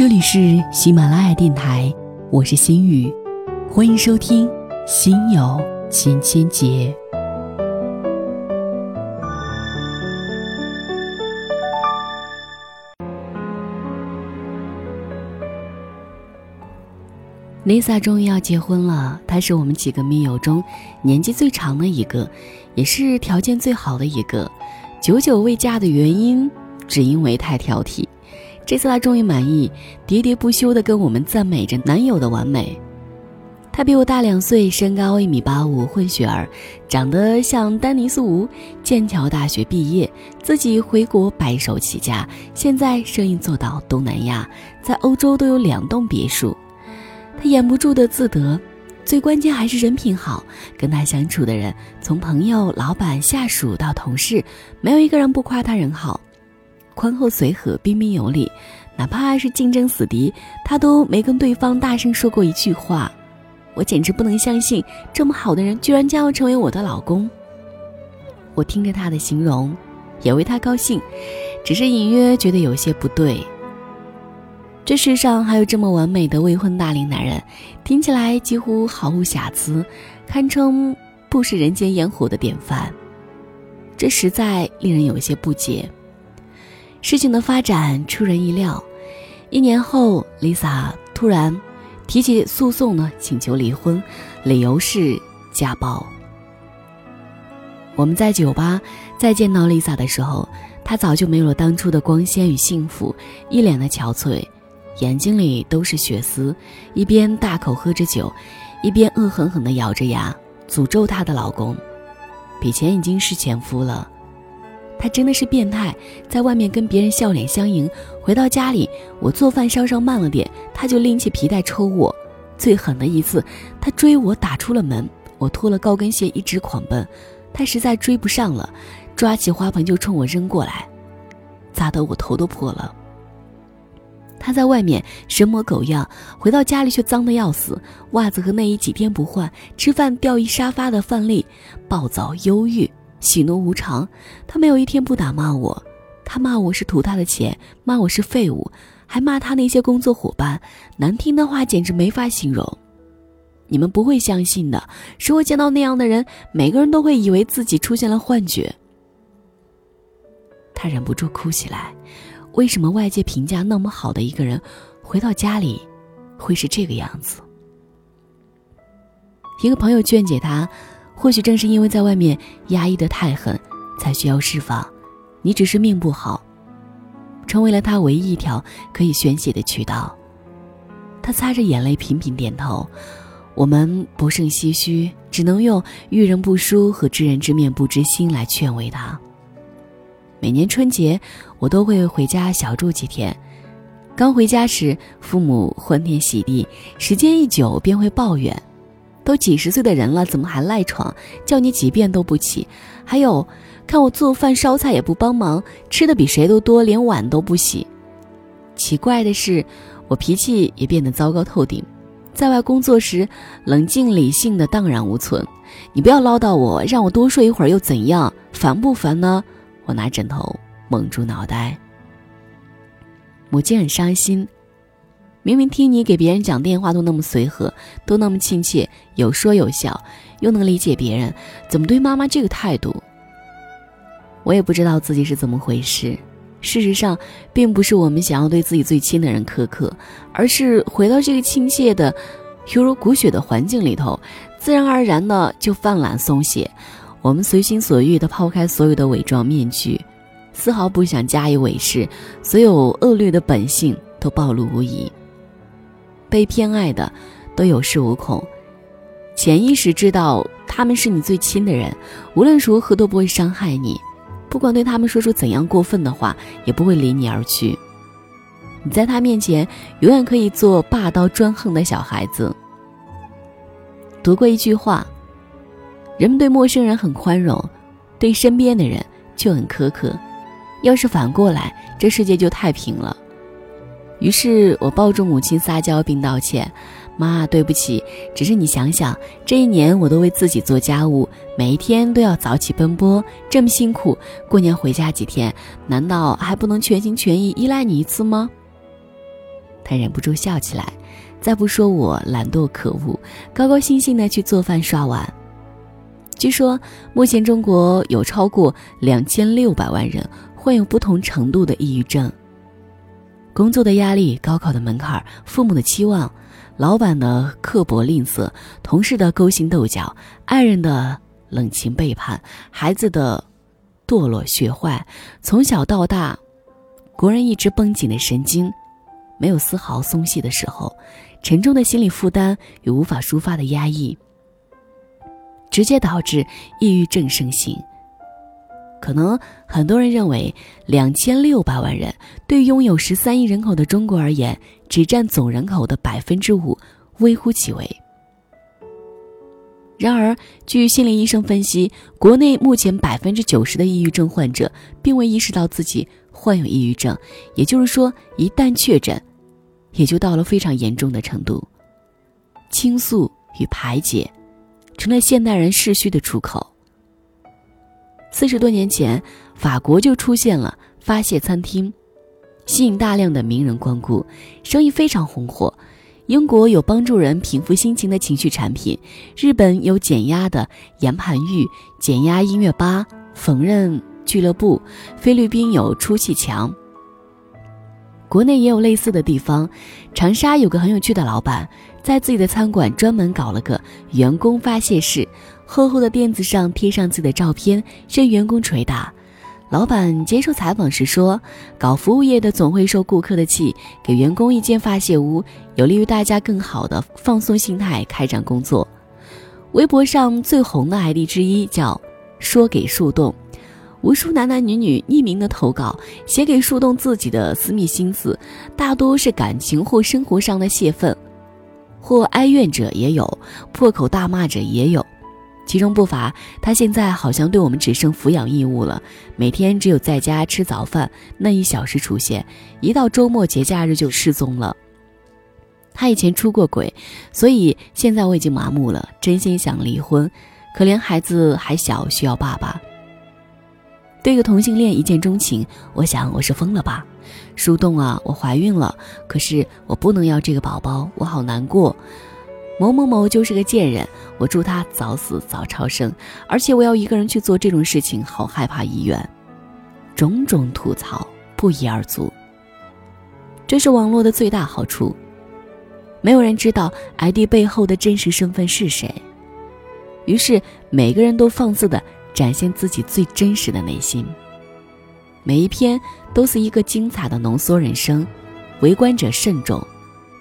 这里是喜马拉雅电台，我是心雨，欢迎收听《心有千千结》。Lisa 终于要结婚了，她是我们几个密友中年纪最长的一个，也是条件最好的一个。久久未嫁的原因，只因为太挑剔。这次她终于满意，喋喋不休地跟我们赞美着男友的完美。他比我大两岁，身高一米八五，混血儿，长得像丹尼斯·吴，剑桥大学毕业，自己回国白手起家，现在生意做到东南亚，在欧洲都有两栋别墅。他掩不住的自得，最关键还是人品好。跟他相处的人，从朋友、老板、下属到同事，没有一个人不夸他人好。宽厚随和，彬彬有礼，哪怕是竞争死敌，他都没跟对方大声说过一句话。我简直不能相信，这么好的人居然将要成为我的老公。我听着他的形容，也为他高兴，只是隐约觉得有些不对。这世上还有这么完美的未婚大龄男人，听起来几乎毫无瑕疵，堪称不食人间烟火的典范。这实在令人有些不解。事情的发展出人意料，一年后，Lisa 突然提起诉讼呢，请求离婚，理由是家暴。我们在酒吧再见到 Lisa 的时候，她早就没有了当初的光鲜与幸福，一脸的憔悴。眼睛里都是血丝，一边大口喝着酒，一边恶狠狠地咬着牙诅咒她的老公。比前已经是前夫了，他真的是变态，在外面跟别人笑脸相迎，回到家里我做饭稍稍慢了点，他就拎起皮带抽我。最狠的一次，他追我打出了门，我脱了高跟鞋一直狂奔，他实在追不上了，抓起花盆就冲我扔过来，砸得我头都破了。他在外面神模狗样，回到家里却脏得要死，袜子和内衣几天不换，吃饭掉一沙发的饭粒，暴躁忧郁，喜怒无常。他没有一天不打骂我，他骂我是图他的钱，骂我是废物，还骂他那些工作伙伴，难听的话简直没法形容。你们不会相信的，是我见到那样的人，每个人都会以为自己出现了幻觉。他忍不住哭起来。为什么外界评价那么好的一个人，回到家里会是这个样子？一个朋友劝解他，或许正是因为在外面压抑的太狠，才需要释放。你只是命不好，成为了他唯一一条可以宣泄的渠道。他擦着眼泪频频点头。我们不胜唏嘘，只能用遇人不淑和知人知面不知心来劝慰他。每年春节，我都会回家小住几天。刚回家时，父母欢天喜地；时间一久，便会抱怨：“都几十岁的人了，怎么还赖床？叫你几遍都不起。”还有，看我做饭烧菜也不帮忙，吃的比谁都多，连碗都不洗。奇怪的是，我脾气也变得糟糕透顶。在外工作时，冷静理性的荡然无存。你不要唠叨我，让我多睡一会儿又怎样？烦不烦呢？我拿枕头蒙住脑袋，母亲很伤心。明明听你给别人讲电话都那么随和，都那么亲切，有说有笑，又能理解别人，怎么对妈妈这个态度？我也不知道自己是怎么回事。事实上，并不是我们想要对自己最亲的人苛刻，而是回到这个亲切的、犹如骨血的环境里头，自然而然的就放懒松懈。我们随心所欲地抛开所有的伪装面具，丝毫不想加以伪饰，所有恶劣的本性都暴露无遗。被偏爱的都有恃无恐，潜意识知道他们是你最亲的人，无论如何都不会伤害你，不管对他们说出怎样过分的话，也不会离你而去。你在他面前永远可以做霸道专横的小孩子。读过一句话。人们对陌生人很宽容，对身边的人却很苛刻。要是反过来，这世界就太平了。于是我抱住母亲撒娇并道歉：“妈，对不起。只是你想想，这一年我都为自己做家务，每一天都要早起奔波，这么辛苦。过年回家几天，难道还不能全心全意依赖你一次吗？”他忍不住笑起来。再不说我懒惰可恶，高高兴兴的去做饭刷碗。据说目前中国有超过两千六百万人患有不同程度的抑郁症。工作的压力、高考的门槛、父母的期望、老板的刻薄吝啬、同事的勾心斗角、爱人的冷情背叛、孩子的堕落学坏，从小到大，国人一直绷紧的神经，没有丝毫松懈的时候。沉重的心理负担与无法抒发的压抑，直接导致抑郁症盛行。可能很多人认为，两千六百万人对拥有十三亿人口的中国而言，只占总人口的百分之五，微乎其微。然而，据心理医生分析，国内目前百分之九十的抑郁症患者并未意识到自己患有抑郁症，也就是说，一旦确诊。也就到了非常严重的程度，倾诉与排解，成了现代人逝去的出口。四十多年前，法国就出现了发泄餐厅，吸引大量的名人光顾，生意非常红火。英国有帮助人平复心情的情绪产品，日本有减压的岩盘浴、减压音乐吧、缝纫俱乐部，菲律宾有出气墙。国内也有类似的地方，长沙有个很有趣的老板，在自己的餐馆专门搞了个员工发泄室，厚厚的垫子上贴上自己的照片，任员工捶打。老板接受采访时说：“搞服务业的总会受顾客的气，给员工一间发泄屋，有利于大家更好的放松心态，开展工作。”微博上最红的 ID 之一叫“说给树洞”。无数男男女女匿名的投稿，写给树洞自己的私密心思，大多是感情或生活上的泄愤，或哀怨者也有，破口大骂者也有，其中不乏他现在好像对我们只剩抚养义务了，每天只有在家吃早饭那一小时出现，一到周末节假日就失踪了。他以前出过轨，所以现在我已经麻木了，真心想离婚，可怜孩子还小，需要爸爸。对个同性恋一见钟情，我想我是疯了吧？树洞啊，我怀孕了，可是我不能要这个宝宝，我好难过。某某某就是个贱人，我祝他早死早超生，而且我要一个人去做这种事情，好害怕医院。种种吐槽不一而足。这是网络的最大好处，没有人知道 ID 背后的真实身份是谁，于是每个人都放肆的。展现自己最真实的内心。每一篇都是一个精彩的浓缩人生，围观者慎重，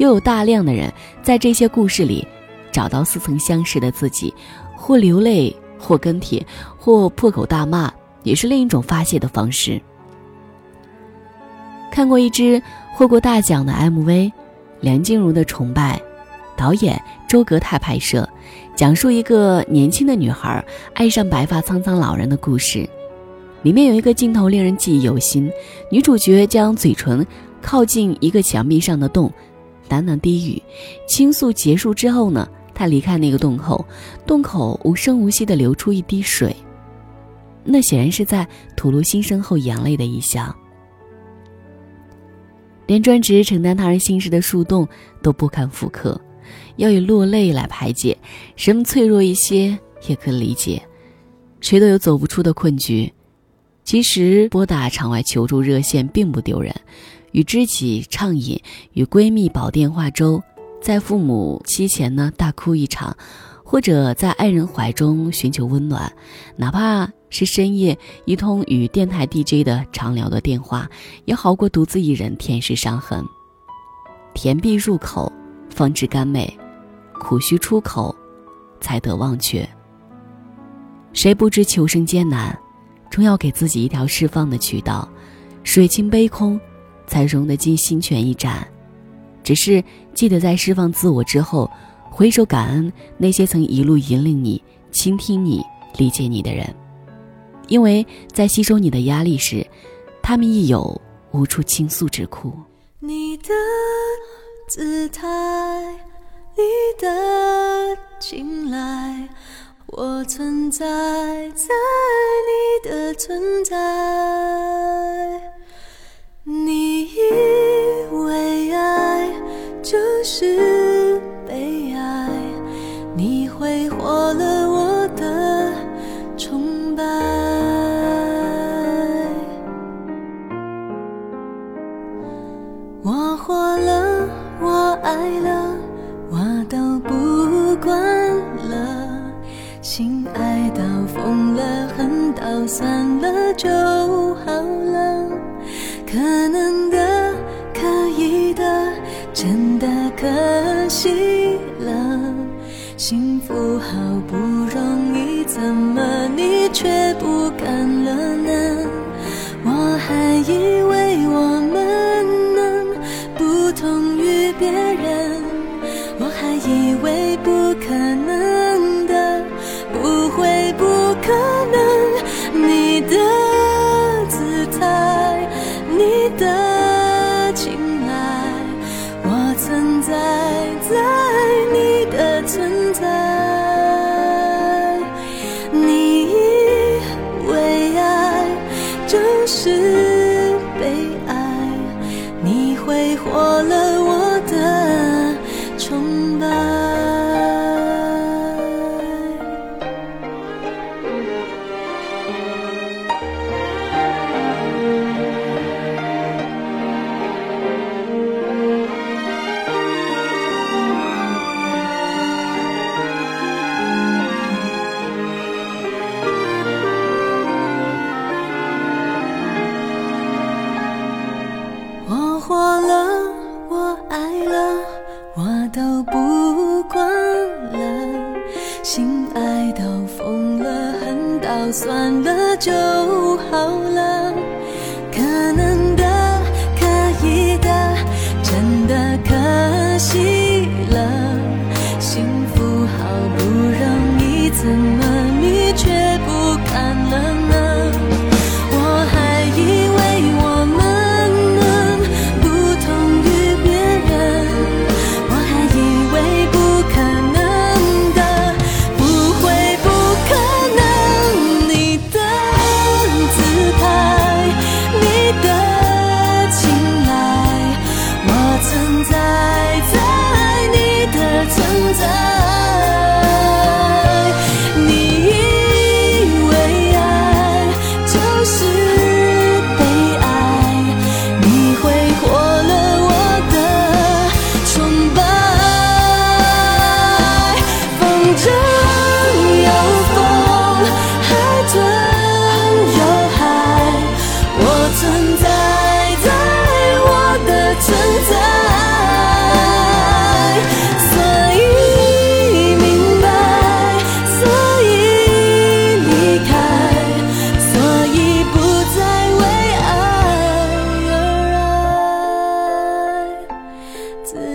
又有大量的人在这些故事里找到似曾相识的自己，或流泪，或跟帖，或破口大骂，也是另一种发泄的方式。看过一支获过大奖的 MV，梁静茹的崇拜，导演周格泰拍摄。讲述一个年轻的女孩爱上白发苍苍老人的故事，里面有一个镜头令人记忆犹新。女主角将嘴唇靠近一个墙壁上的洞，喃喃低语，倾诉结束之后呢，他离开那个洞口，洞口无声无息地流出一滴水，那显然是在吐露心声后眼泪的意象。连专职承担他人心事的树洞都不堪复刻。要以落泪来排解，人脆弱一些也可理解。谁都有走不出的困局，其实拨打场外求助热线并不丢人。与知己畅饮，与闺蜜煲电话粥，在父母膝前呢大哭一场，或者在爱人怀中寻求温暖，哪怕是深夜一通与电台 DJ 的长聊的电话，也好过独自一人舔舐伤痕。甜必入口。方知甘美，苦须出口，才得忘却。谁不知求生艰难，终要给自己一条释放的渠道。水清杯空，才容得进心泉一盏。只是记得在释放自我之后，回首感恩那些曾一路引领你、倾听你、理解你的人，因为在吸收你的压力时，他们亦有无处倾诉之苦。你的。姿态你的青睐，我存在在你的存在。我活了我爱了我都不管了。心爱到疯了恨到算了就好了。可能的可以的真的可惜。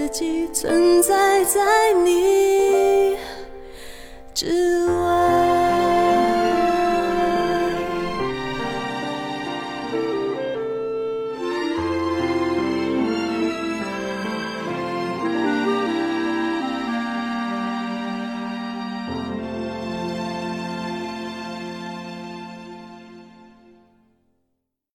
自己存在在你之。